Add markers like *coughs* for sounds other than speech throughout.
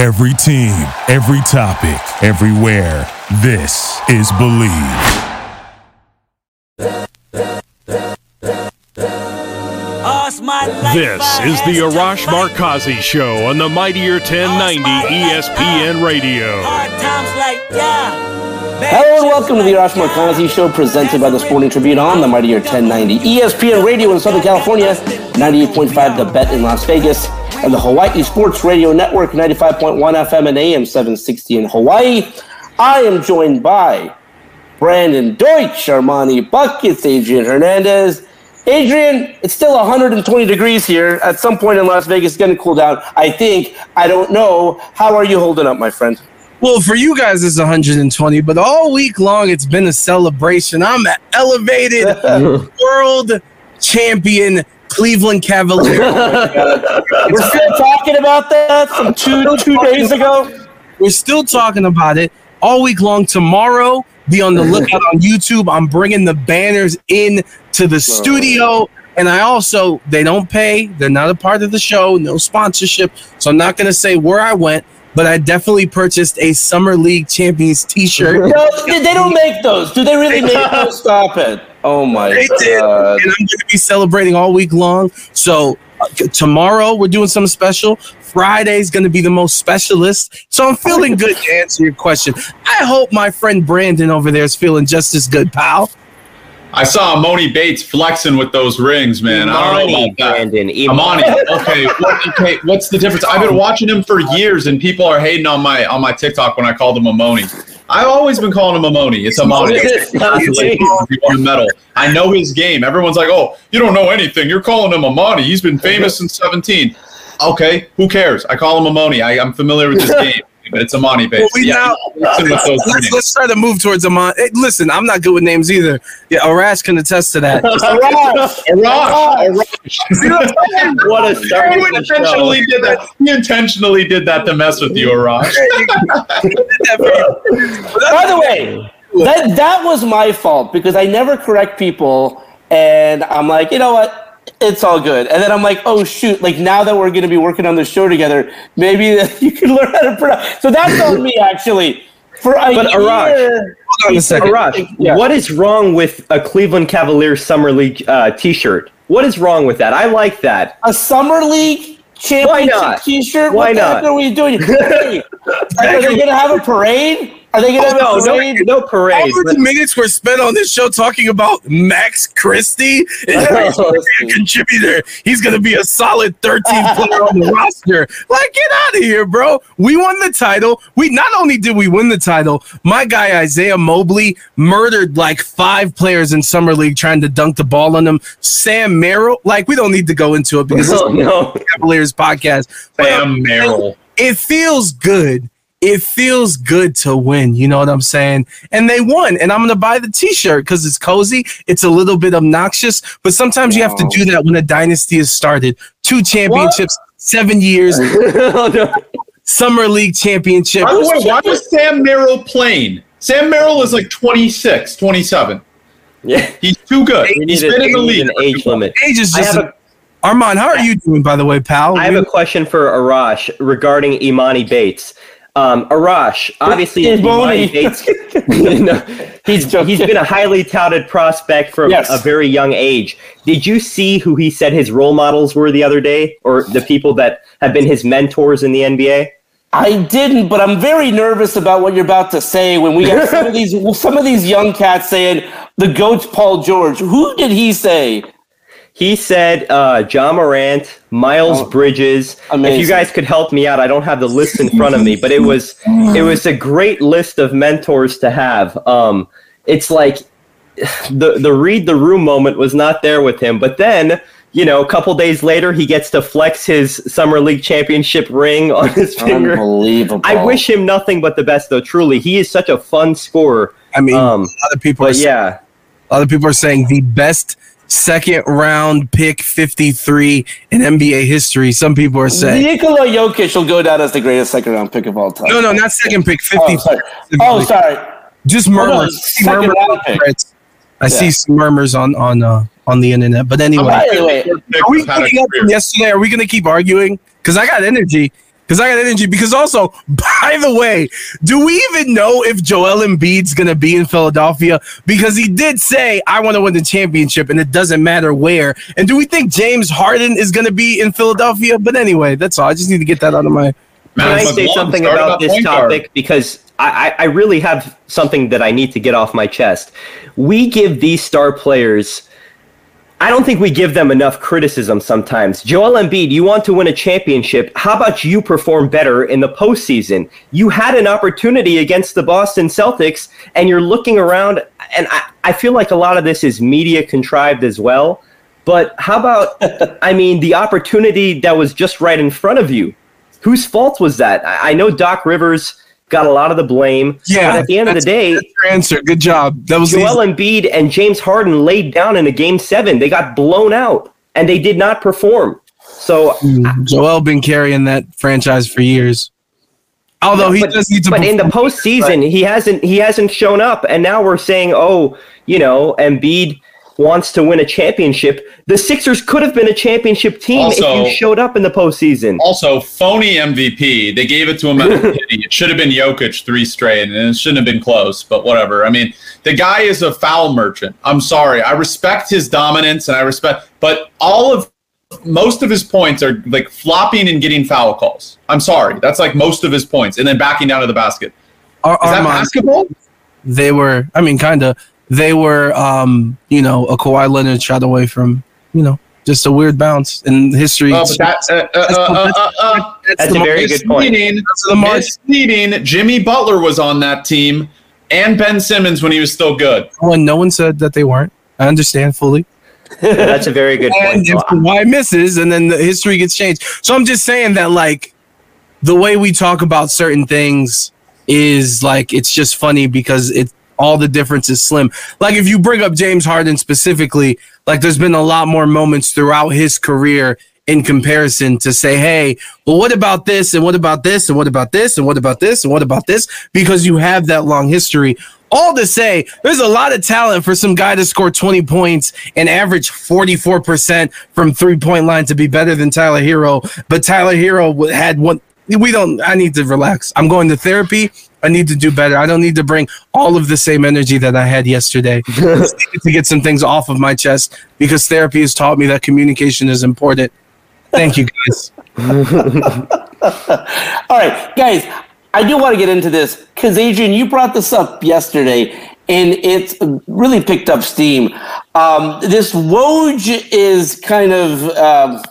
Every team, every topic, everywhere. This is Believe. This is the Arash Markazi Show on the Mightier 1090 ESPN Radio. Hello and welcome to the Arash Markazi Show presented by the Sporting Tribune on the Mightier 1090 ESPN Radio in Southern California, 98.5 The Bet in Las Vegas, and the Hawaii Sports Radio Network, 95.1 FM and AM 760 in Hawaii. I am joined by Brandon Deutsch, Armani Buckets, Adrian Hernandez. Adrian, it's still 120 degrees here. At some point in Las Vegas, it's going to cool down. I think. I don't know. How are you holding up, my friend? Well, for you guys, it's 120, but all week long, it's been a celebration. I'm an elevated *laughs* world champion Cleveland Cavalier. *laughs* We're still talking about that from two two days ago. We're still talking about it all week long. Tomorrow, be on the lookout on YouTube. I'm bringing the banners in to the studio. And I also, they don't pay. They're not a part of the show. No sponsorship. So I'm not going to say where I went, but I definitely purchased a Summer League Champions t-shirt. *laughs* No, they don't make those. Do they really make *laughs* those? Stop it. Oh my They did. god. And I'm going to be celebrating all week long. So uh, tomorrow we're doing something special. Friday's going to be the most specialist. So I'm feeling good to answer your question. I hope my friend Brandon over there is feeling just as good, pal. I saw Amoni Bates flexing with those rings, man. I don't know Imani, about that. Brandon. Amani, okay, what, okay. What's the difference? I've been watching him for years, and people are hating on my on my TikTok when I called him Amoni. I've always been calling him Amoni. It's Amoni. *laughs* It's like, if a medal. I know his game. Everyone's like, "Oh, you don't know anything. You're calling him Amani. He's been famous since 17." Okay, who cares? I call him Amoni. I, I'm familiar with his *laughs* game, but it's Amani Bates. Well, we yeah, now he's flexing with let's, let's try to move towards Amani. Hey, listen, I'm not good with names either. Yeah, Arash can attest to that. *laughs* Arash. Arash, *laughs* Arash. What a start. He intentionally did that. He intentionally did that to mess with you, Arash. *laughs* By the way, that that was my fault because I never correct people, and I'm like, you know what? It's all good. And then I'm like, oh shoot! Like now that we're going to be working on the show together, maybe *laughs* you can learn how to pronounce. So that's on me actually. For a But Arash- Hold on a second. Arash, Yeah. what is wrong with a Cleveland Cavaliers Summer League uh, T-shirt? What is wrong with that? I like that. a summer league championship not? T-shirt. Why what the not? heck are we doing? Hey, *laughs* are they going to have a parade? Are they going to oh, have No, a no, parade? no parade. How many minutes were spent on this show talking about Max Christie? And *laughs* he's gonna be a oh, contributor. He's going to be a solid 13th *laughs* player on the roster. Like, get out of here, bro. We won the title. We not only did we win the title, my guy Isaiah Mobley murdered like five players in summer league trying to dunk the ball on them. Sam Merrill, like, we don't need to go into it because this oh, No, is no. the Cavaliers podcast. But Sam Merrill. it feels good. It feels good to win. You know what I'm saying? And they won. And I'm going to buy the t shirt because it's cozy. It's a little bit obnoxious, but sometimes you have to do that when a dynasty is started. Two championships, seven years, *laughs* Oh, no. Summer League championship. By the way, why was Sam Merrill playing? Sam Merrill is like 26, 27. Yeah. He's too good. We He's need, been in the league. an age limit. Age is just. a, Armand, how are you doing, by the way, pal? I have a question for Arash regarding Imani Bates. Um, Arash, *laughs* obviously. Imani Bates, *laughs* no, he's he's been a highly touted prospect from Yes. a very young age. Did you see who he said his role models were the other day, or the people that have been his mentors in the NBA? I didn't, but I'm very nervous about what you're about to say when we have some of these *laughs* some of these young cats saying the goat's Paul George. Who did he say? He said uh, Ja Morant, Miles Bridges. If Oh, you guys could help me out, I don't have the list in front of me, but it was it was a great list of mentors to have. Um, it's like the the read the room moment was not there with him, but then you know a couple days later he gets to flex his summer league championship ring on his finger. Unbelievable. I wish him nothing but the best though. Truly, he is such a fun scorer. I mean, Um, a lot of people are yeah. A lot people are saying the best second round pick 53 in NBA history. Some people are saying. Nikola Jokic will go down as the greatest second round pick of all time. No, no, not second pick, Oh, sorry. Oh, sorry. Just murmurs. I see second murmurs round on pick. threads. I see some murmurs on on uh, on the internet. But anyway, By the way, are we picking up from yesterday? Are we going to keep arguing? Because I got energy. Because I got energy. Because also, *laughs* by the way, do we even know if Joel Embiid's gonna be in Philadelphia? Because he did say, "I want to win the championship, and it doesn't matter where." And do we think James Harden is gonna be in Philadelphia? But anyway, that's all. I just need to get that out of my. Can I say something about this topic? Because I, I really have something that I need to get off my chest. We give these star players I don't think we give them enough criticism sometimes. Joel Embiid, you want to win a championship. How about you perform better in the postseason? You had an opportunity against the Boston Celtics, and you're looking around, and I, I feel like a lot of this is media contrived as well. But how about, *laughs* I mean, the opportunity that was just right in front of you? Whose fault was that? I, I know Doc Rivers got a lot of the blame. Yeah. But at the end of the day, answer. Good job. That was Joel easy. Embiid and James Harden laid down in a game seven. They got blown out and they did not perform. So mm, Joel been carrying that franchise for years. Although he but, does need to, but in the postseason, he hasn't he hasn't shown up, and now we're saying, oh, you know, Embiid wants to win a championship. The Sixers could have been a championship team also, if you showed up in the postseason. Also, phony MVP. They gave it to him *laughs* It should have been Jokic three straight, and it shouldn't have been close, but whatever. I mean, the guy is a foul merchant. I'm sorry. I respect his dominance and I respect, but all of most of his points are like flopping and getting foul calls. I'm sorry. That's like most of his points, and then backing down to the basket. Are, is that basketball? They were, I mean, kind of they were, um, you know, a Kawhi Leonard shot away from, you know, just a weird bounce in history. Oh, that's, uh, uh, uh, that's, that's a very good point. The misleading. Jimmy Butler was on that team, and Ben Simmons when he was still good. Oh, and no one said that they weren't. I understand fully. *laughs* that's a very good and point. If Kawhi misses, and then the history gets changed. So I'm just saying that, like, the way we talk about certain things is like it's just funny because it all the difference is slim. Like if you bring up James Harden specifically, like there's been a lot more moments throughout his career in comparison to say, hey, well, what about this? And what about this? And what about this? And what about this? And what about this? Because you have that long history. All to say, there's a lot of talent for some guy to score 20 points and average 44% from three point line to be better than Tyler Herro. But Tyler Herro had one. We don't, I need to relax. I'm going to therapy. I need to do better. I don't need to bring all of the same energy that I had yesterday *laughs* to get some things off of my chest because therapy has taught me that communication is important. Thank you, guys. *laughs* all right, guys, I do want to get into this because Adrian, you brought this up yesterday, and it's really picked up steam. Um, this Woj is kind of. Um,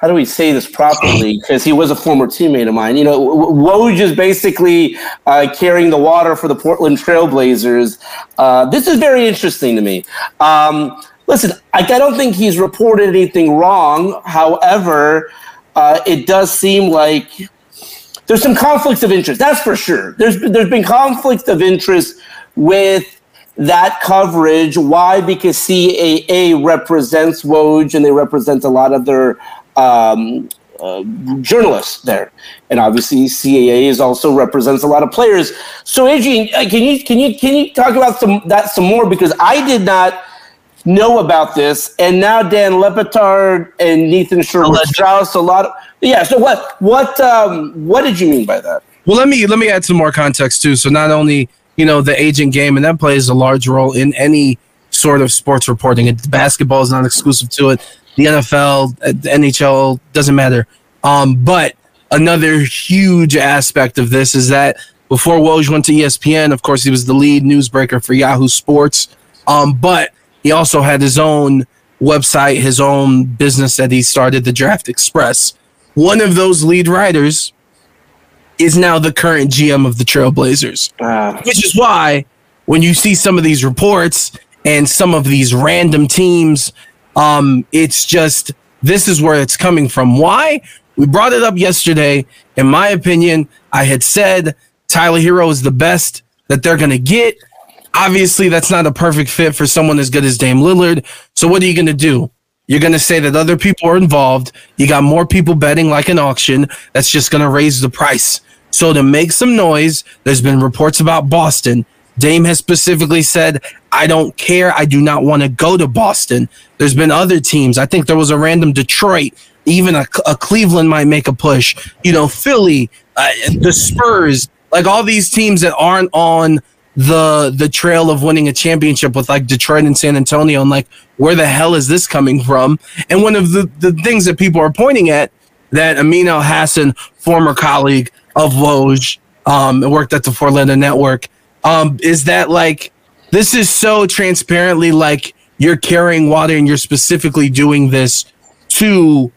how do we say this properly? Because he was a former teammate of mine. You know, Woj is basically uh, carrying the water for the Portland Trailblazers. Uh, this is very interesting to me. Um, listen, I, I, don't think he's reported anything wrong. However, uh, it does seem like there's some conflicts of interest. That's for sure. There's there's been conflicts of interest with that coverage. Why? Because CAA represents Woj and they represent a lot of their um, uh, journalists there, and obviously CAA is also represents a lot of players. So, Adrian, uh, can you can you can you talk about some that some more because I did not know about this, and now Dan Le Batard and Ethan Sherwood Strauss a lot. Of, yeah. So what what um, what did you mean by that? Well, let me let me add some more context too. So not only you know the agent game, and that plays a large role in any sort of sports reporting. Basketball is not exclusive to it the NFL, the NHL, doesn't matter. Um, but another huge aspect of this is that before Woj went to ESPN, of course, he was the lead newsbreaker for Yahoo Sports. Um, but he also had his own website, his own business that he started, the Draft Express. One of those lead writers is now the current GM of the Trailblazers, uh. which is why when you see some of these reports and some of these random teams um, it's just this is where it's coming from. Why? We brought it up yesterday. In my opinion, I had said Tyler Herro is the best that they're going to get. Obviously, that's not a perfect fit for someone as good as Dame Lillard. So, what are you going to do? You're going to say that other people are involved. You got more people betting like an auction. That's just going to raise the price. So, to make some noise, there's been reports about Boston. Dame has specifically said, I don't care. I do not want to go to Boston. There's been other teams. I think there was a random Detroit even a, a Cleveland might make a push. You know, Philly, uh, the Spurs, like all these teams that aren't on the the trail of winning a championship with like Detroit and San Antonio and like where the hell is this coming from? And one of the, the things that people are pointing at that Amin Elhassan, former colleague of Woj, um, worked at the Forletta Network, um, is that like this is so transparently like you're carrying water and you're specifically doing this to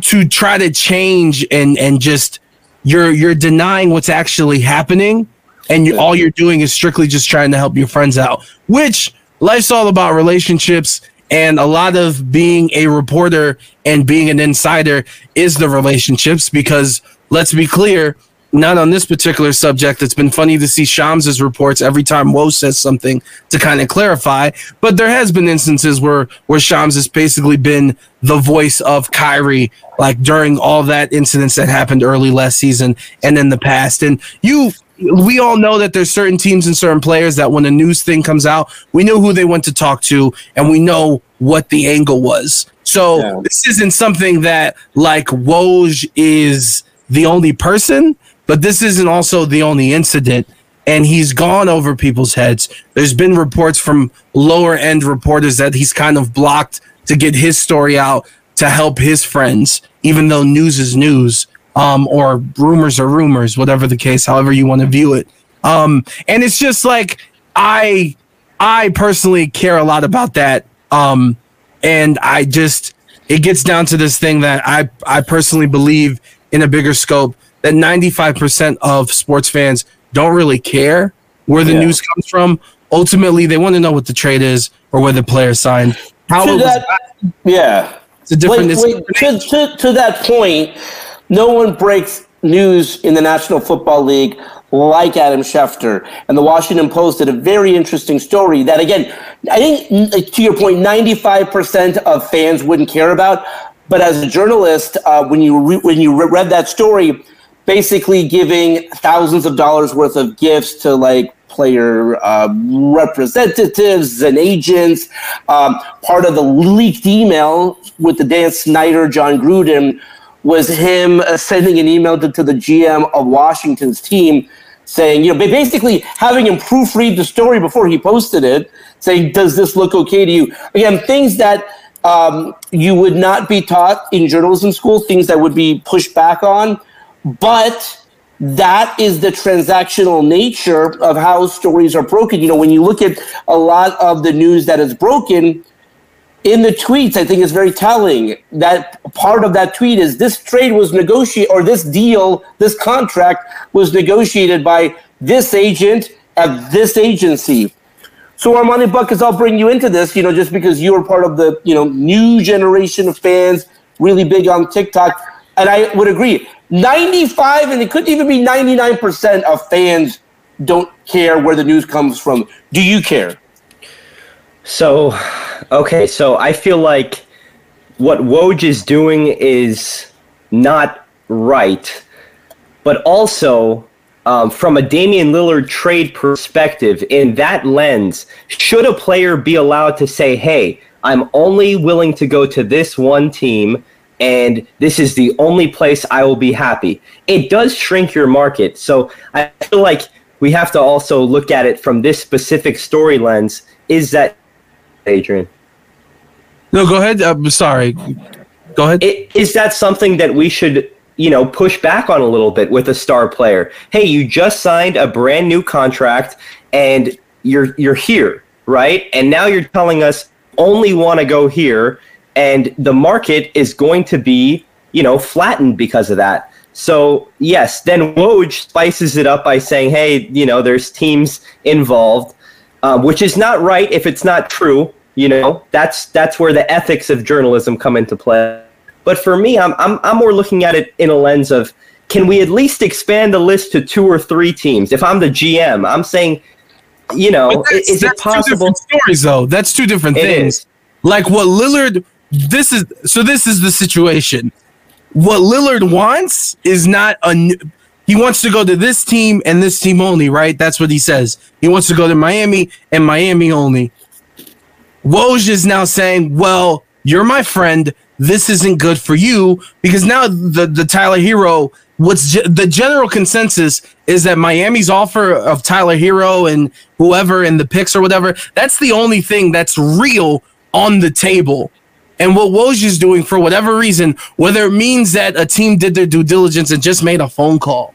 to try to change and and just you're you're denying what's actually happening and you, all you're doing is strictly just trying to help your friends out which life's all about relationships and a lot of being a reporter and being an insider is the relationships because let's be clear not on this particular subject. It's been funny to see Shams' reports every time Woj says something to kind of clarify. But there has been instances where where Shams has basically been the voice of Kyrie, like during all that incidents that happened early last season and in the past. And you we all know that there's certain teams and certain players that when a news thing comes out, we know who they went to talk to and we know what the angle was. So yeah. this isn't something that like Woj is the only person but this isn't also the only incident, and he's gone over people's heads. There's been reports from lower end reporters that he's kind of blocked to get his story out to help his friends, even though news is news, um, or rumors are rumors, whatever the case, however you want to view it. Um, and it's just like I, I personally care a lot about that. Um, and I just, it gets down to this thing that I, I personally believe in a bigger scope that 95% of sports fans don't really care where the yeah. news comes from. Ultimately, they want to know what the trade is or where the player signed. How to that, yeah. It's a different. Wait, wait, to, to, to that point, no one breaks news in the National Football League like Adam Schefter. And the Washington Post did a very interesting story that, again, I think to your point, 95% of fans wouldn't care about. But as a journalist, uh, when you re- when you re- read that story, basically giving thousands of dollars worth of gifts to like player uh, representatives and agents. Um, part of the leaked email with the Dan Snyder, Jon Gruden, was him uh, sending an email to, to, the GM of Washington's team saying, you know, basically having him proofread the story before he posted it, saying, does this look okay to you? Again, things that um, you would not be taught in journalism school, things that would be pushed back on but that is the transactional nature of how stories are broken. You know, when you look at a lot of the news that is broken in the tweets, I think is very telling that part of that tweet is this trade was negotiated or this deal, this contract was negotiated by this agent at this agency. So Armani Buckets, I'll bring you into this, you know, just because you are part of the, you know, new generation of fans, really big on TikTok. And I would agree. 95 and it could even be 99% of fans don't care where the news comes from. Do you care? So, okay, so I feel like what Woj is doing is not right, but also um, from a Damian Lillard trade perspective, in that lens, should a player be allowed to say, hey, I'm only willing to go to this one team and this is the only place I will be happy. It does shrink your market. So I feel like we have to also look at it from this specific story lens. Is that Adrian? No, go ahead. I'm sorry. Go ahead. It, is that something that we should, you know, push back on a little bit with a star player? Hey, you just signed a brand new contract and you're you're here, right? And now you're telling us only want to go here and the market is going to be you know flattened because of that. So yes then woj spices it up by saying hey you know there's teams involved um, which is not right if it's not true you know. That's that's where the ethics of journalism come into play. But for me i'm i'm, I'm more looking at it in a lens of can we at least expand the list to two or three teams? If i'm the gm i'm saying you know is it possible? stories though. That's two different things. like what lillard this is so this is the situation. What Lillard wants is not a he wants to go to this team and this team only, right? That's what he says. He wants to go to Miami and Miami only. Woj is now saying, "Well, you're my friend. this isn't good for you because now the the Tyler Herro what's ge- the general consensus is that Miami's offer of Tyler Herro and whoever in the picks or whatever that's the only thing that's real on the table. And what Woj is doing for whatever reason, whether it means that a team did their due diligence and just made a phone call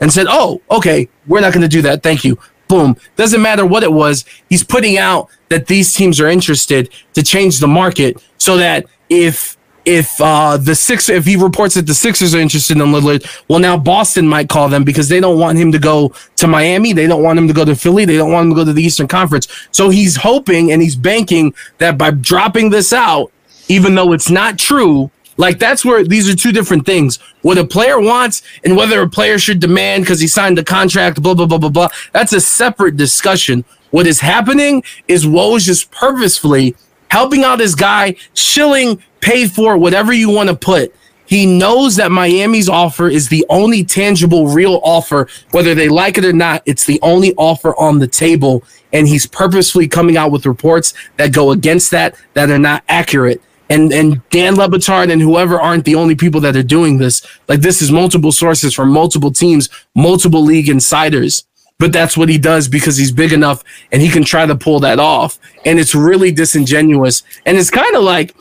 and said, "Oh, okay, we're not going to do that. Thank you." Boom. Doesn't matter what it was. He's putting out that these teams are interested to change the market so that if if uh, the six if he reports that the Sixers are interested in Lillard, well now Boston might call them because they don't want him to go to Miami, they don't want him to go to Philly, they don't want him to go to the Eastern Conference. So he's hoping and he's banking that by dropping this out, even though it's not true, like that's where these are two different things. What a player wants and whether a player should demand because he signed the contract, blah blah blah blah blah. That's a separate discussion. What is happening is Woj just purposefully helping out this guy, shilling, paid for, whatever you want to put. He knows that Miami's offer is the only tangible, real offer, whether they like it or not. It's the only offer on the table. And he's purposefully coming out with reports that go against that, that are not accurate and and Dan Le Batard and whoever aren't the only people that are doing this. Like this is multiple sources from multiple teams, multiple league insiders. But that's what he does because he's big enough and he can try to pull that off. And it's really disingenuous. And it's kind of like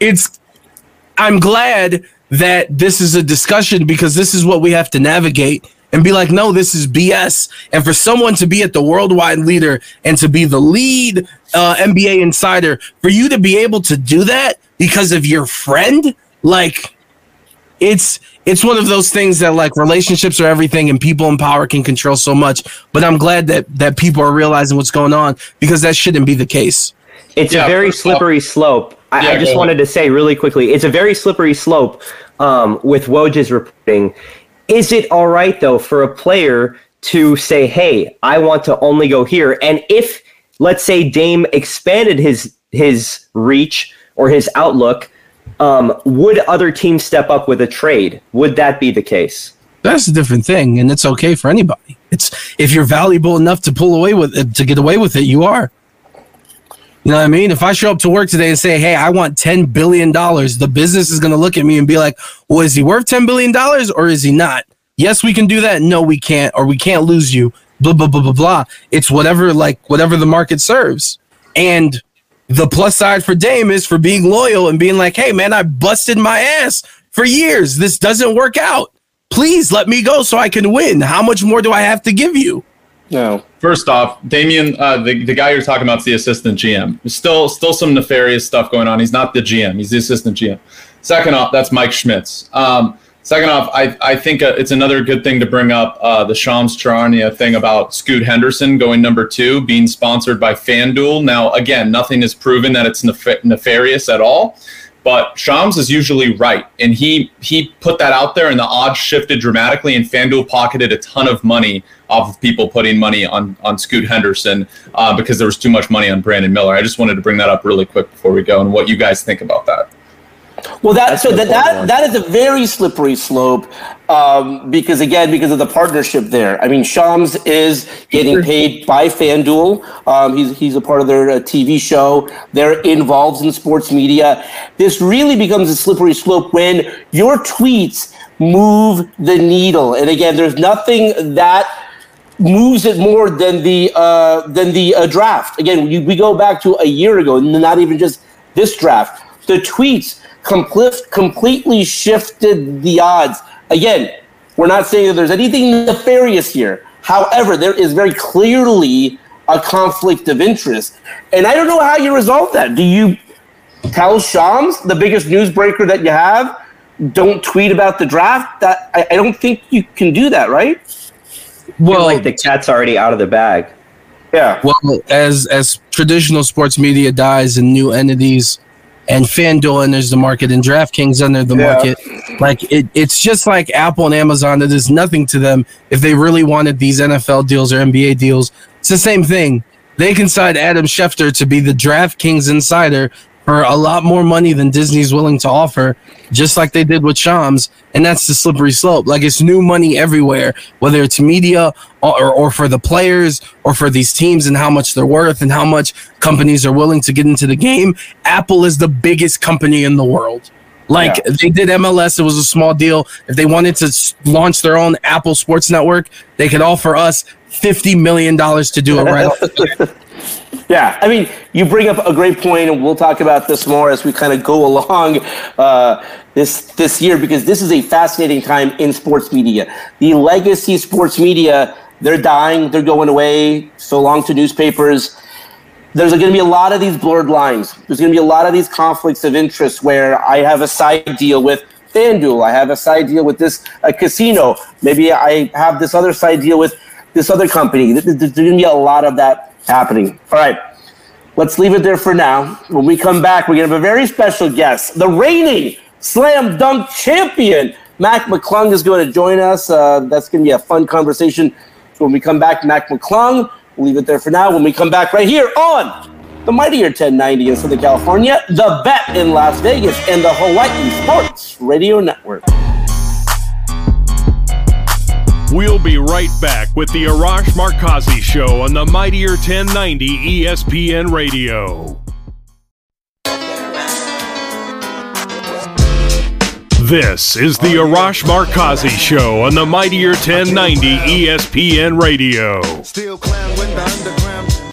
it's I'm glad that this is a discussion because this is what we have to navigate and be like, no, this is BS. And for someone to be at the worldwide leader and to be the lead uh, NBA insider, for you to be able to do that because of your friend, like it's it's one of those things that like relationships are everything and people in power can control so much. But I'm glad that that people are realizing what's going on because that shouldn't be the case. It's yeah, a very slippery off. slope. I, yeah, I just wanted to say really quickly, it's a very slippery slope um, with Woj's reporting. Is it all right though for a player to say, "Hey, I want to only go here," and if let's say Dame expanded his his reach or his outlook, um, would other teams step up with a trade? Would that be the case? That's a different thing, and it's okay for anybody. It's if you're valuable enough to pull away with it, to get away with it, you are. You know what I mean? If I show up to work today and say, "Hey, I want ten billion dollars," the business is going to look at me and be like, "Well, is he worth ten billion dollars or is he not?" Yes, we can do that. No, we can't, or we can't lose you. Blah blah blah blah blah. It's whatever, like whatever the market serves, and the plus side for Dame is for being loyal and being like, hey, man, I busted my ass for years. This doesn't work out. Please let me go so I can win. How much more do I have to give you? No. First off, Damian, uh, the, the guy you're talking about is the assistant GM. There's still still some nefarious stuff going on. He's not the GM. He's the assistant GM. Second off, that's Mike Schmitz. Um, Second off, I, I think uh, it's another good thing to bring up uh, the Shams Charania thing about Scoot Henderson going number two, being sponsored by FanDuel. Now, again, nothing is proven that it's nef- nefarious at all, but Shams is usually right, and he he put that out there, and the odds shifted dramatically, and FanDuel pocketed a ton of money off of people putting money on on Scoot Henderson uh, because there was too much money on Brandon Miller. I just wanted to bring that up really quick before we go, and what you guys think about that. Well, that That's so that that, that is a very slippery slope um, because again, because of the partnership there. I mean, Shams is getting paid by FanDuel. Um, he's he's a part of their uh, TV show. They're involved in sports media. This really becomes a slippery slope when your tweets move the needle. And again, there's nothing that moves it more than the uh, than the uh, draft. Again, we, we go back to a year ago, not even just this draft. The tweets complete, completely shifted the odds. Again, we're not saying that there's anything nefarious here. However, there is very clearly a conflict of interest. And I don't know how you resolve that. Do you tell Shams, the biggest newsbreaker that you have, don't tweet about the draft? That I, I don't think you can do that, right? Well, like the cat's already out of the bag. Yeah. Well, as as traditional sports media dies and new entities and FanDuel and there's the market and DraftKings enter the yeah. market. Like it, it's just like Apple and Amazon. It is nothing to them if they really wanted these NFL deals or NBA deals. It's the same thing. They can sign Adam Schefter to be the DraftKings insider for a lot more money than Disney's willing to offer, just like they did with Shams. And that's the slippery slope. Like it's new money everywhere, whether it's media or, or for the players or for these teams and how much they're worth and how much companies are willing to get into the game. Apple is the biggest company in the world. Like yeah. they did MLS, it was a small deal. If they wanted to launch their own Apple Sports Network, they could offer us fifty million dollars to do it right. *laughs* Yeah, I mean, you bring up a great point, and we'll talk about this more as we kind of go *laughs* along uh, this this year because this is a fascinating time in sports media. The legacy sports media, they're dying, they're going away. So long to newspapers. There's going to be a lot of these blurred lines. There's going to be a lot of these conflicts of interest where I have a side deal with FanDuel, I have a side deal with this a casino, maybe I have this other side deal with this other company. There's going to be a lot of that happening. All right. Let's leave it there for now. When we come back, we're going to have a very special guest, the reigning slam dunk champion. Mac McClung is going to join us. Uh, that's going to be a fun conversation. When we come back, Mac McClung, we'll leave it there for now. When we come back right here on the Mightier 1090 in Southern California, the Bet in Las Vegas, and the Hawaii Sports Radio Network. We'll be right back with the Arash Markazi Show on the Mightier 1090 ESPN Radio. This is the Arash Markazi Show on the Mightier 1090 ESPN Radio. Still the underground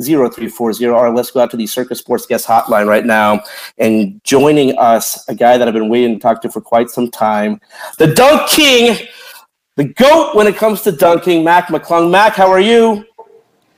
0340. All right, let's go out to the Circa Sports Guest Hotline right now. And joining us, a guy that I've been waiting to talk to for quite some time, the Dunk King, the GOAT when it comes to dunking, Mac McClung. Mac, how are you?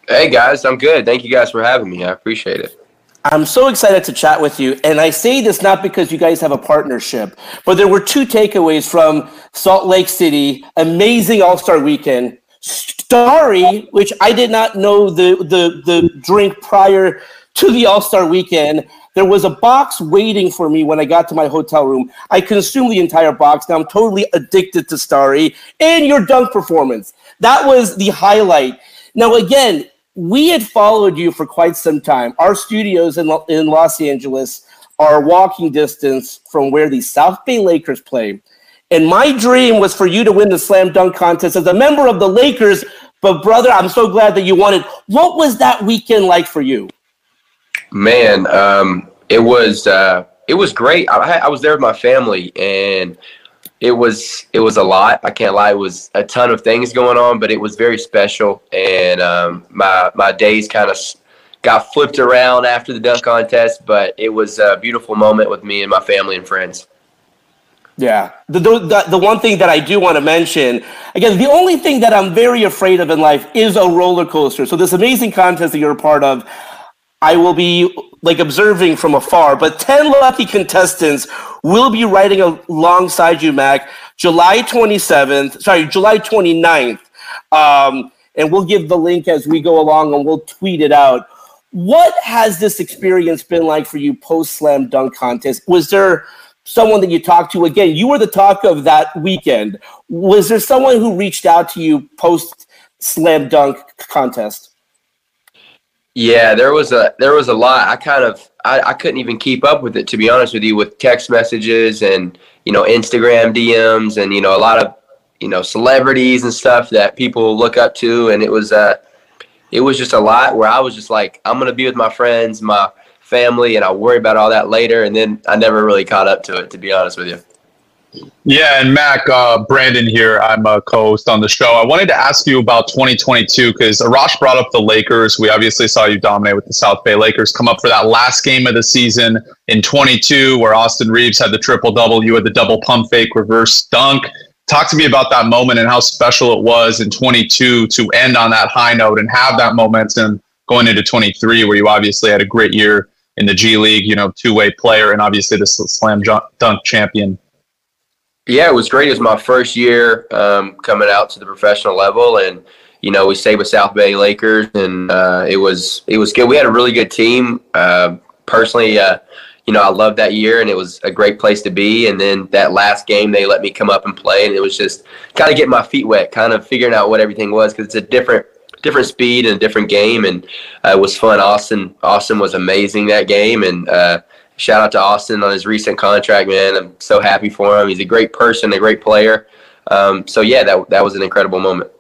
Hey, guys, I'm good. Thank you guys for having me. I appreciate it. I'm so excited to chat with you. And I say this not because you guys have a partnership, but there were two takeaways from Salt Lake City. Amazing All Star weekend. Starry, which I did not know the the the drink prior to the All Star weekend. There was a box waiting for me when I got to my hotel room. I consumed the entire box. Now I'm totally addicted to Starry and your dunk performance. That was the highlight. Now again, we had followed you for quite some time. Our studios in, in Los Angeles are walking distance from where the South Bay Lakers play. And my dream was for you to win the slam dunk contest as a member of the Lakers. But brother, I'm so glad that you won it. What was that weekend like for you? Man, um, it was uh, it was great. I, I was there with my family, and it was it was a lot. I can't lie. It was a ton of things going on, but it was very special. And um, my my days kind of got flipped around after the dunk contest, but it was a beautiful moment with me and my family and friends. Yeah. The, the, the one thing that I do want to mention, again, the only thing that I'm very afraid of in life is a roller coaster. So this amazing contest that you're a part of, I will be like observing from afar, but 10 lucky contestants will be riding alongside you, Mac, July 27th, sorry, July 29th. Um, and we'll give the link as we go along and we'll tweet it out. What has this experience been like for you post slam dunk contest? Was there someone that you talked to again you were the talk of that weekend. Was there someone who reached out to you post slam dunk contest? Yeah there was a there was a lot. I kind of I, I couldn't even keep up with it to be honest with you with text messages and you know instagram dms and you know a lot of you know celebrities and stuff that people look up to. And it was uh it was just a lot where i was just like i'm gonna be with my friends my family, and I'll worry about all that later. And then I never really caught up to it, to be honest with you. Yeah, and Mac, uh, Brandon here. I'm a co-host on the show. I wanted to ask you about 2022 because Arash brought up the Lakers. We obviously saw you dominate with the South Bay Lakers. Come up for that last game of the season in 22, where Austin Reaves had the triple double. You had the double pump fake reverse dunk. Talk to me about that moment and how special it was in 22 to end on that high note and have that momentum going into 23, where you obviously had a great year in the G League, you know, two way player, and obviously the slam dunk champion. Yeah, it was great. It was my first year um, coming out to the professional level, and you know we stayed with South Bay Lakers, and uh, it was it was good. We had a really good team. Uh, personally, uh, you know, I loved that year, and it was a great place to be. And then that last game, they let me come up and play, and it was just kind of getting my feet wet, kind of figuring out what everything was because it's a different different speed and a different game, and uh, it was fun. Austin Austin was amazing that game, and uh, shout out to Austin on his recent contract, man. I'm so happy for him. He's a great person, a great player. Um, so yeah, that that was an incredible moment.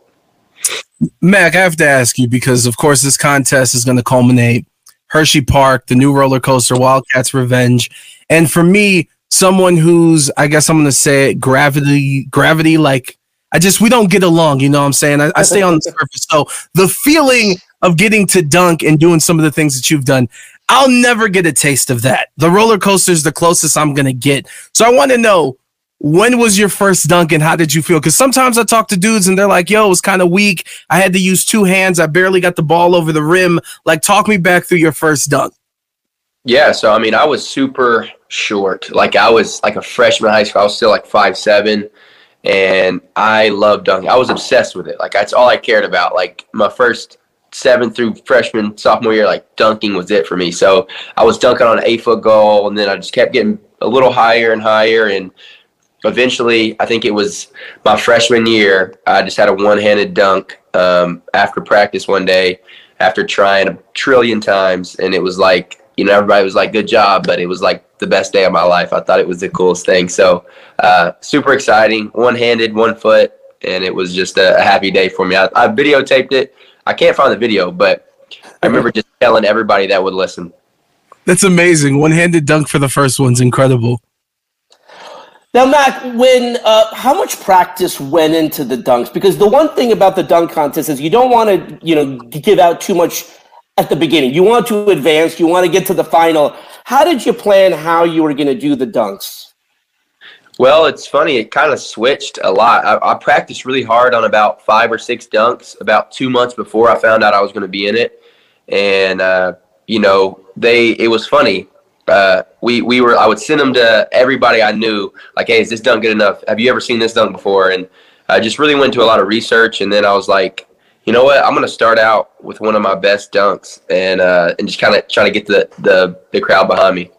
Mac, I have to ask you because, of course, this contest is going to culminate Hershey Park, the new roller coaster, Wildcats Revenge, and for me, someone who's, I guess I'm going to say it, gravity, gravity, like I just we don't get along. You know what I'm saying? I, I stay on the *laughs* surface, so the feeling of getting to dunk and doing some of the things that you've done, I'll never get a taste of that. The roller coaster is the closest I'm gonna get. So I want to know when was your first dunk and how did you feel? Because sometimes I talk to dudes and they're like, yo, it was kind of weak. I had to use two hands. I barely got the ball over the rim. Like, talk me back through your first dunk. Yeah, so I mean, I was super short. Like I was like a freshman in high school. I was still like five seven, and I loved dunking. I was obsessed with it. Like that's all I cared about. Like my first seventh through freshman sophomore year, like dunking was it for me. So I was dunking on an eight foot goal, and then I just kept getting a little higher and higher, and eventually, I think it was my freshman year. I just had a one handed dunk um, after practice one day, after trying a trillion times, and it was like you know everybody was like, "Good job," but it was like the best day of my life. I thought it was the coolest thing. So uh, super exciting, one handed, one foot, and it was just a, a happy day for me. I, I videotaped it I can't find the video, but I remember just telling everybody that would listen. That's amazing. One handed dunk for the first one's incredible. Now, Mac, when uh, how much practice went into the dunks? Because the one thing about the dunk contest is you don't want to, you know, give out too much at the beginning. You want to advance. You want to get to the final. How did you plan how you were going to do the dunks? Well, it's funny. It kind of switched a lot. I, I, practiced really hard on about five or six dunks about two months before I found out I was going to be in it, and uh, you know, they. It was funny. Uh, we we were. I would send them to everybody I knew. Like, hey, is this dunk good enough? Have you ever seen this dunk before? And I just really went to a lot of research, and then I was like, you know what? I'm to start out with one of my best dunks, and uh, and just kind of trying to get the, the the crowd behind me.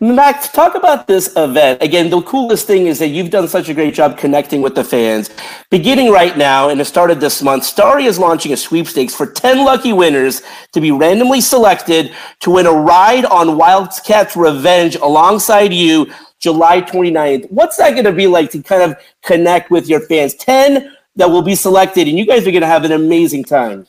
Max, talk about this event. Again, the coolest thing is that you've done such a great job connecting with the fans. Beginning right now, and it started this month, Starry is launching a sweepstakes for 10 lucky winners to be randomly selected to win a ride on Wildcats Revenge alongside you July 29th. What's that going to be like to kind of connect with your fans? 10 that will be selected, and you guys are going to have an amazing time.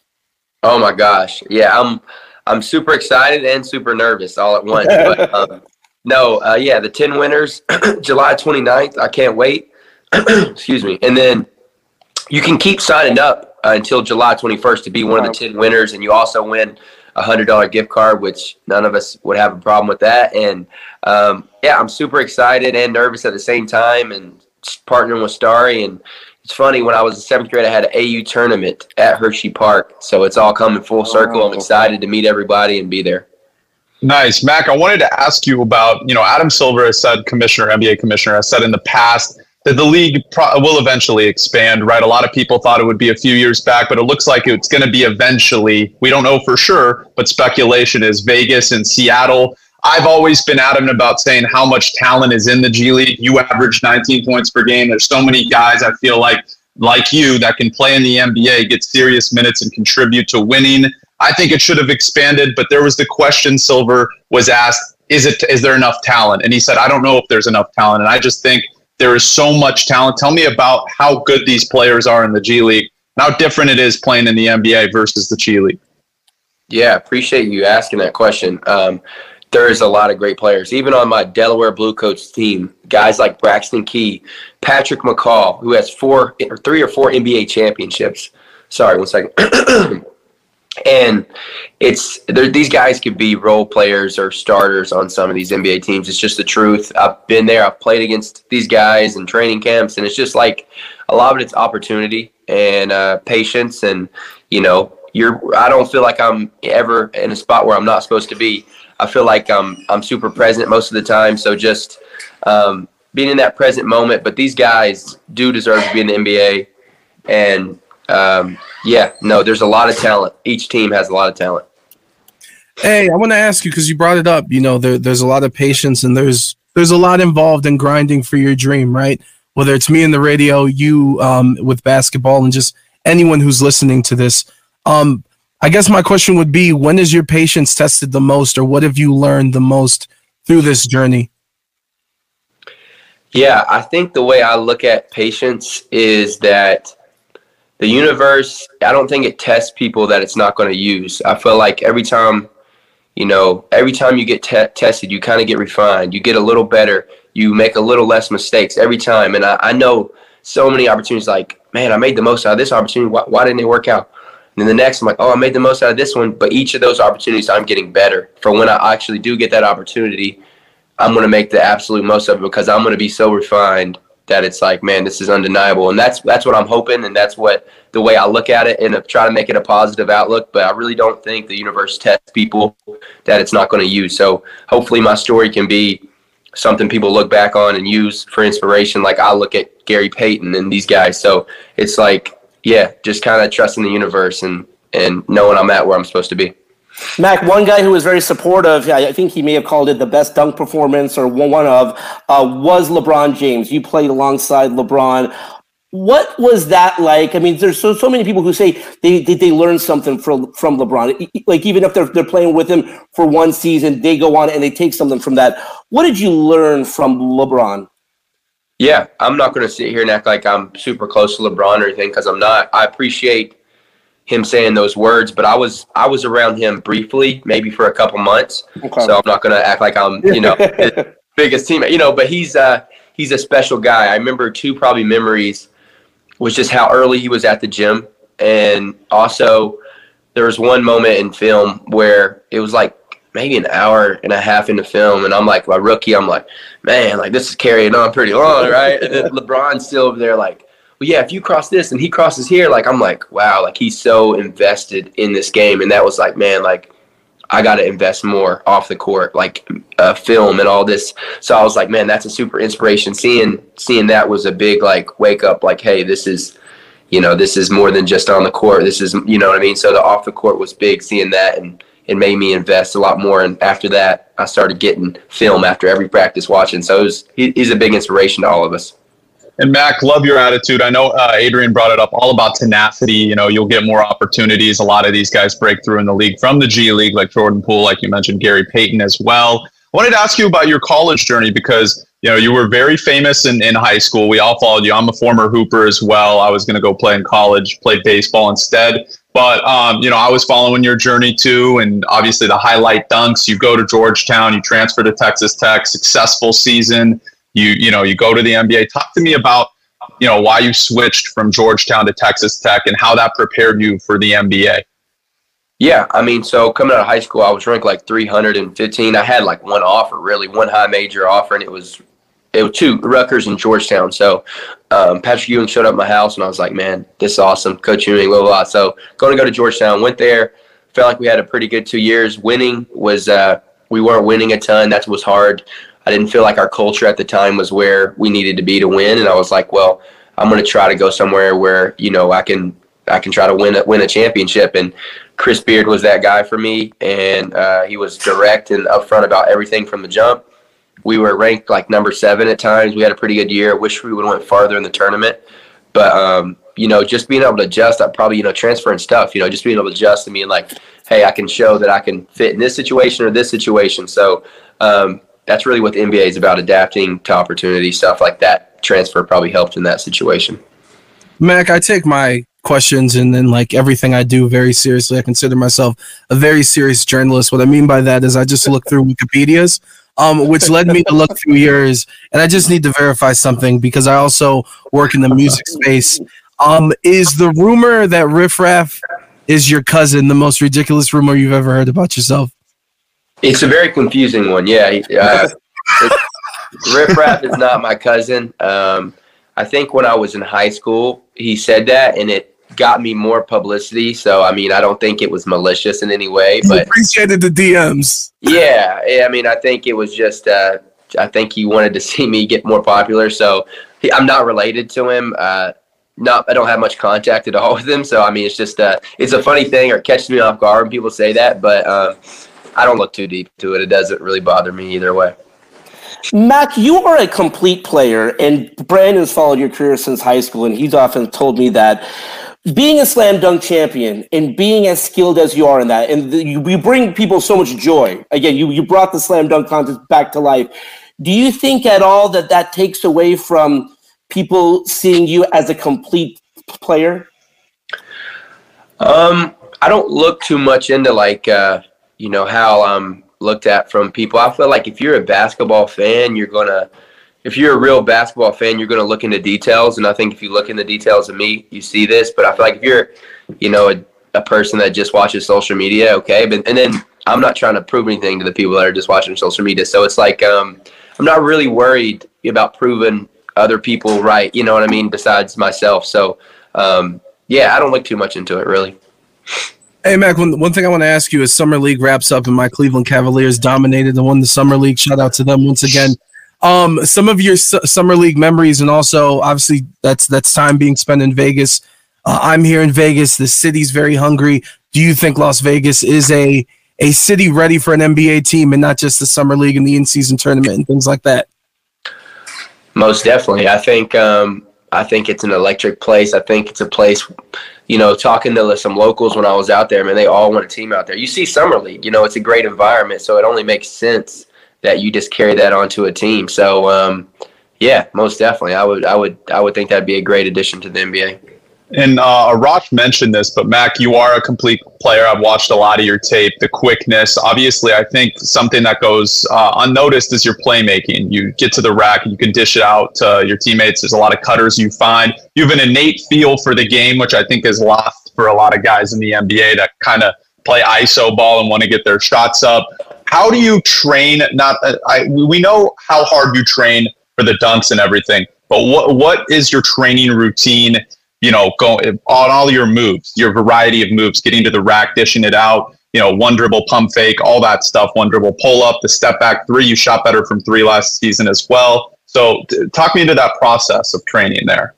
Oh my gosh. Yeah, I'm I'm super excited and super nervous all at once. But *laughs* um, no, uh, yeah, the 10 winners, *clears throat* July 29th. I can't wait. *clears throat* Excuse me. And then you can keep signing up uh, until July 21st to be one of the 10 winners. And you also win a $100 gift card, which none of us would have a problem with that. And um, yeah, I'm super excited and nervous at the same time and partnering with Starry. And it's funny when I was in seventh grade, I had an AAU tournament at Hershey Park, so it's all coming full circle. I'm oh. excited to meet everybody and be there. Nice, Mac. I wanted to ask you about you know Adam Silver has said commissioner, NBA commissioner has said in the past that the league pro- will eventually expand. Right, a lot of people thought it would be a few years back, but it looks like it's going to be eventually. We don't know for sure, but speculation is Vegas and Seattle I've always been adamant about saying how much talent is in the G League. You average 19 points per game. There's so many guys I feel like like you that can play in the NBA, get serious minutes and contribute to winning. I think it should have expanded, but there was the question Silver was asked, is it is there enough talent? And he said, I don't know if there's enough talent. And I just think there is so much talent. Tell me about how good these players are in the G League, and how different it is playing in the NBA versus the G League. Yeah, appreciate you asking that question. Um, there's a lot of great players. Even on my Delaware Bluecoats team, guys like Braxton Key, Patrick McCaw, who has four or three or four NBA championships. Sorry, one second. *clears throat* and it's these guys could be role players or starters on some of these NBA teams. It's just the truth. I've been there. I've played against these guys in training camps, and it's just like a lot of it's opportunity and uh, patience, and you know, you're. I don't feel like I'm ever in a spot where I'm not supposed to be. I feel like I'm I'm super present most of the time. So just um, being in that present moment. But these guys do deserve to be in the NBA, and um, yeah, no, there's a lot of talent. Each team has a lot of talent. Hey, I want to ask you because you brought it up. You know, there, there's a lot of patience and there's there's a lot involved in grinding for your dream, right? Whether it's me in the radio, you um, with basketball, and just anyone who's listening to this. Um, I guess my question would be when is your patience tested the most, or what have you learned the most through this journey? Yeah, I think the way I look at patience is that the universe, I don't think it tests people that it's not going to use. I feel like every time, you know, every time you get te- tested, you kind of get refined. You get a little better. You make a little less mistakes every time. And I, I know so many opportunities like, man, I made the most out of this opportunity. Why, why didn't it work out? And then the next, I'm like, oh, I made the most out of this one. But each of those opportunities, I'm getting better. For when I actually do get that opportunity, I'm going to make the absolute most of it because I'm going to be so refined that it's like, man, this is undeniable. And that's that's what I'm hoping, and that's what the way I look at it, and try to make it a positive outlook. But I really don't think the universe tests people that it's not going to use. So hopefully, my story can be something people look back on and use for inspiration. Like I look at Gary Payton and these guys. So it's like, yeah, just kind of trusting the universe and and knowing I'm at where I'm supposed to be. Mac, one guy who was very supportive, I think he may have called it the best dunk performance or one of, uh, was LeBron James. You played alongside LeBron. What was that like? I mean, there's so so many people who say they they, they learn something from from LeBron. Like even if they're they're playing with him for one season, they go on and they take something from that. What did you learn from LeBron? Yeah, I'm not going to sit here and act like I'm super close to LeBron or anything because I'm not. I appreciate him saying those words, but I was I was around him briefly, maybe for a couple months. Okay. So I'm not gonna act like I'm you know *laughs* biggest teammate, you know. But he's uh he's a special guy. I remember two probably memories was just how early he was at the gym, and also there was one moment in film where it was like maybe an hour and a half into film, and I'm like my rookie, I'm like, man, like this is carrying on pretty long, right? and then LeBron's still over there like well, yeah, if you cross this and he crosses here, like I'm like, wow, like he's so invested in this game, and that was like, man, like I got to invest more off the court, like uh, film and all this. So I was like, man, that's a super inspiration. Seeing seeing that was a big like wake up, like, hey, this is, you know, this is more than just on the court. This is, you know what I mean. So the off the court was big. Seeing that and it made me invest a lot more. And after that, I started getting film after every practice watching. So was, he, he's a big inspiration to all of us. And Mac, love your attitude. I know uh, Adrian brought it up all about tenacity. You know, you'll get more opportunities. A lot of these guys break through in the league from the G League, like Jordan Poole, like you mentioned, Gary Payton as well. I wanted to ask you about your college journey because you know you were very famous in, in high school. We all followed you. I'm a former hooper as well. I was going to go play in college, play baseball instead. But um, you know, I was following your journey too, and obviously the highlight dunks. You go to Georgetown, you transfer to Texas Tech, successful season you you know you go to the NBA. Talk to me about you know why you switched from Georgetown to Texas Tech and how that prepared you for the NBA. Yeah, I mean, so coming out of high school, I was ranked like 315. I had like one offer, really, one high major offer, and it was it was two Rutgers and Georgetown. So um, Patrick Ewing showed up at my house, and I was like, man, this is awesome, Coach Ewing, blah blah. blah. So going to go to Georgetown, went there, felt like we had a pretty good two years. Winning was uh, we weren't winning a ton. That was hard. I didn't feel like our culture at the time was where we needed to be to win, and I was like, well, I'm going to try to go somewhere where you know I can I can try to win a, win a championship. And Chris Beard was that guy for me, and uh, he was direct and upfront about everything from the jump. We were ranked like number seven at times. We had a pretty good year. Wish we would have went farther in the tournament, but um, you know, just being able to adjust, I probably you know transferring stuff. You know, just being able to adjust and being like, hey, I can show that I can fit in this situation or this situation. So um, that's really what the NBA is about adapting to opportunity, stuff like that. Transfer probably helped in that situation. Mac, I take my questions and then like everything I do very seriously. I consider myself a very serious journalist. What I mean by that is I just look through Wikipedia's, um, which led me to look through yours, and I just need to verify something because I also work in the music space. Um, is the rumor that Riff Raff is your cousin the most ridiculous rumor you've ever heard about yourself? It's a very confusing one. Yeah. Uh, *laughs* Riff Raff is not my cousin. Um, I think when I was in high school, he said that, and it got me more publicity. So, I mean, I don't think it was malicious in any way. But appreciated the DMs. Yeah, I mean, I think it was just. Uh, I think he wanted to *laughs* see me get more popular. So, he, I'm not related to him. Uh, not I don't have much contact at all with him. So, I mean, it's just uh, it's a funny thing, or it catches me off guard when people say that. But um, I don't look too deep to it. It doesn't really bother me either way. Mac, you are a complete player, and Brandon's followed your career since high school, and he's often told me that being a slam dunk champion and being as skilled as you are in that, and the, you, you bring people so much joy. Again, you, you brought the slam dunk contest back to life. Do you think at all that that takes away from people seeing you as a complete player? Um, I don't look too much into like uh, you know how I'm looked at from people. I feel like if you're a basketball fan, you're gonna if you're a real basketball fan, you're going to look into details. And I think if you look in the details of me, you see this. But I feel like if you're, you know, a, a person that just watches social media, okay. But and then I'm not trying to prove anything to the people that are just watching social media. So it's like um, I'm not really worried about proving other people right. You know what I mean? Besides myself. So um, yeah, I don't look too much into it really. Hey Mac, one, one thing I want to ask you is Summer League wraps up and my Cleveland Cavaliers dominated and won the Summer League. Shout out to them once again. Um, some of your su- summer league memories, and also obviously that's that's time being spent in Vegas. Uh, I'm here in Vegas. The city's very hungry. Do you think Las Vegas is a a city ready for an NBA team and not just the summer league and the in season tournament and things like that? Most definitely. I think um, I think it's an electric place. I think it's a place. You know, talking to some locals when I was out there, man, they all want a team out there. You see summer league. You know, it's a great environment, so it only makes sense that you just carry that onto a team. So um, yeah, most definitely, I would I would I would think that'd be a great addition to the NBA. And uh, Arash mentioned this, but Mac, you are a complete player. I've watched a lot of your tape. The quickness, obviously, I think something that goes uh, unnoticed is your playmaking. You get to the rack, and you can dish it out to your teammates. There's a lot of cutters you find. You have an innate feel for the game, which I think is lost for a lot of guys in the NBA that kind of play ISO ball and want to get their shots up how do you train? Not uh, I, we know how hard you train for the dunks and everything, but what what is your training routine? You know, go on all your moves, your variety of moves, getting to the rack, dishing it out. You know, one dribble, pump fake, all that stuff. One dribble, pull up, the step back three. You shot better from three last season as well. So, t- talk me into that process of training there.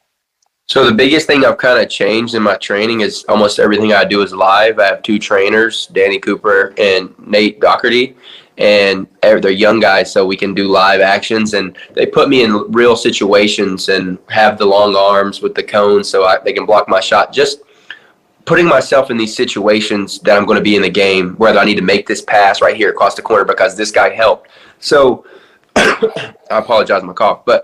So the biggest thing I've kind of changed in my training is almost everything I do is live. I have two trainers, Danny Cooper and Nate Doherty, and they're young guys, so we can do live actions. And they put me in real situations and have the long arms with the cones, so I, they can block my shot. Just putting myself in these situations that I'm going to be in the game, whether I need to make this pass right here across the corner because this guy helped. So *coughs* I apologize, my cough, but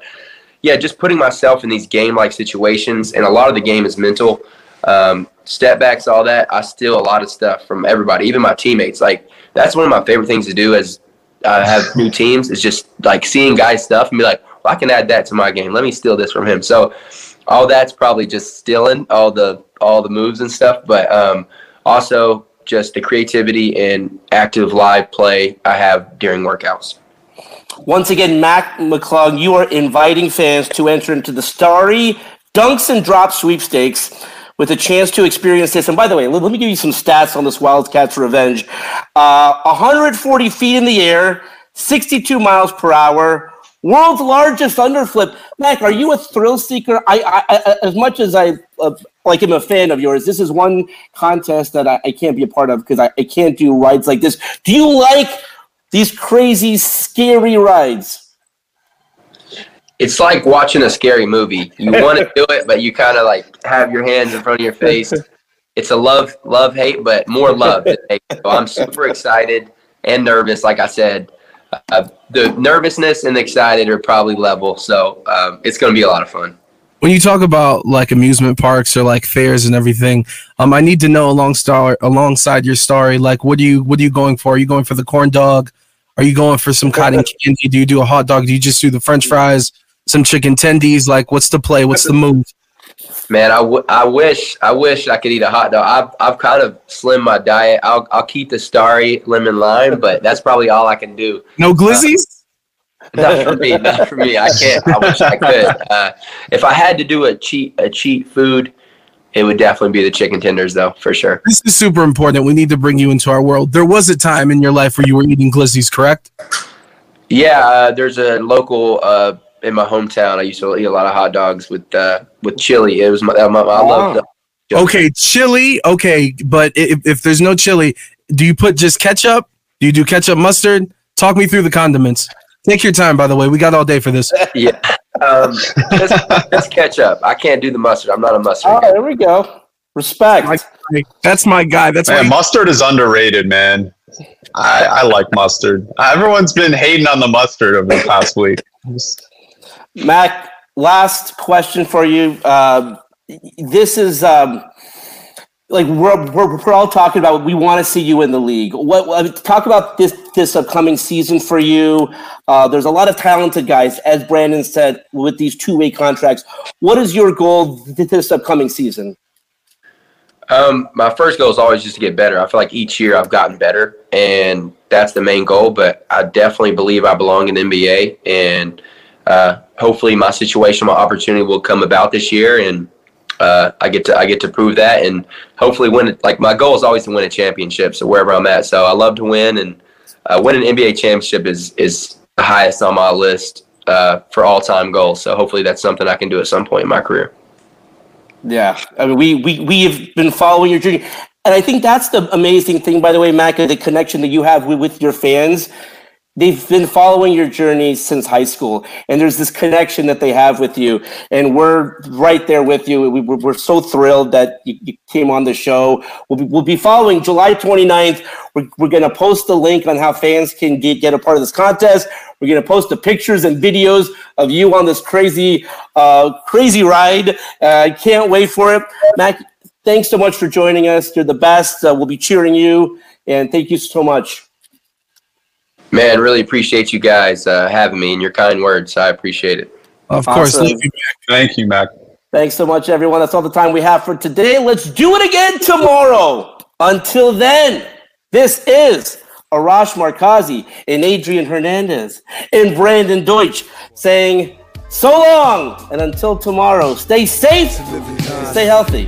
yeah, just putting myself in these game like situations, and a lot of the game is mental. Um, step backs, all that. I steal a lot of stuff from everybody, even my teammates. Like that's one of my favorite things to do as I have new teams is just like seeing guys stuff and be like, well, I can add that to my game. Let me steal this from him. So all that's probably just stealing all the all the moves and stuff, but um, also just the creativity and active live play I have during workouts. Once again, Mac McClung, you are inviting fans to enter into the Starry Dunks and Drops sweepstakes with a chance to experience this. And by the way, let, me give you some stats on this Wildcats Revenge. Uh, 140 feet in the air, 62 miles per hour, world's largest underflip. Mac, are you a thrill seeker? I, I, I as much as I uh, like am a fan of yours, this is one contest that I, I can't be a part of because I, I can't do rides like this. Do you like these crazy, scary rides. It's like watching a scary movie. You *laughs* want to do it, but you kind of like have your hands in front of your face. It's a love, love, hate, but more love. So I'm super excited and nervous. Like I said, uh, the nervousness and the excited are probably level. So um, it's going to be a lot of fun when you talk about like amusement parks or like fairs and everything, um, I need to know along star alongside your story, like what are you what are you going for? Are you going for the corn dog? Are you going for some cotton candy? Do you do a hot dog? Do you just do the French fries? Some chicken tendies? Like, what's the play? What's the move? Man, I, w- I wish I wish I could eat a hot dog. I've I've kind of slimmed my diet. I'll I'll keep the starry lemon lime, but that's probably all I can do. No glizzies. Uh, not for me. Not for me. I can't. I wish I could. Uh, if I had to do a cheat a cheat food, it would definitely be the chicken tenders, though, for sure. This is super important. We need to bring you into our world. There was a time in your life where you were eating glizzies, correct? Yeah, uh, there's a local uh, in my hometown. I used to eat a lot of hot dogs with uh, with chili. It was my, my I love. Okay, chili. Okay, but if, if there's no chili, do you put just ketchup? Do you do ketchup, mustard? Talk me through the condiments. Take your time, by the way. We got all day for this. *laughs* yeah. Um, *laughs* let's, let's, catch up. I can't do the mustard. I'm not a mustard. Oh, guy. there we go. Respect. That's my guy. That's man, why mustard is underrated, man. I, I like mustard. Everyone's been hating on the mustard over the past week. Mac, last question for you. Uh, this is um, like we're, we're, we're all talking about. We want to see you in the league. What talk about this this upcoming season for you? Uh, there's a lot of talented guys, as Brandon said, with these two way contracts. What is your goal this upcoming season? Um, my first goal is always just to get better. I feel like each year I've gotten better, and that's the main goal. But I definitely believe I belong in the NBA, and uh, hopefully my situation, my opportunity will come about this year, and uh, I get to I get to prove that, and hopefully win. Like my goal is always to win a championship. So wherever I'm at, so I love to win, and uh, win an NBA championship is is the highest on my list uh, for all time goals. So hopefully that's something I can do at some point in my career. Yeah, I mean, we we we have been following your journey, and I think that's the amazing thing. By the way, Mac, the connection that you have with, with your fans they've been following your journey since high school and there's this connection that they have with you and we're right there with you. We, are so thrilled that you, you, came on the show. We'll be, we'll be following july 29th we're, we're going to post the link on how fans can get, get a part of this contest. We're going to post the pictures and videos of you on this crazy uh, crazy ride. I uh, can't wait for it. Mac thanks so much for joining us. You're the best. Uh, we'll be cheering you and thank you so much Man, really appreciate you guys uh, having me and your kind words. I appreciate it. Of course. Awesome. You, Thank you, Mac. Thanks so much, everyone. That's all the time we have for today. Let's do it again tomorrow. Until then, this is Arash Markazi and Adrian Hernandez and Brandon Deutsch saying so long and until tomorrow. Stay safe, stay healthy.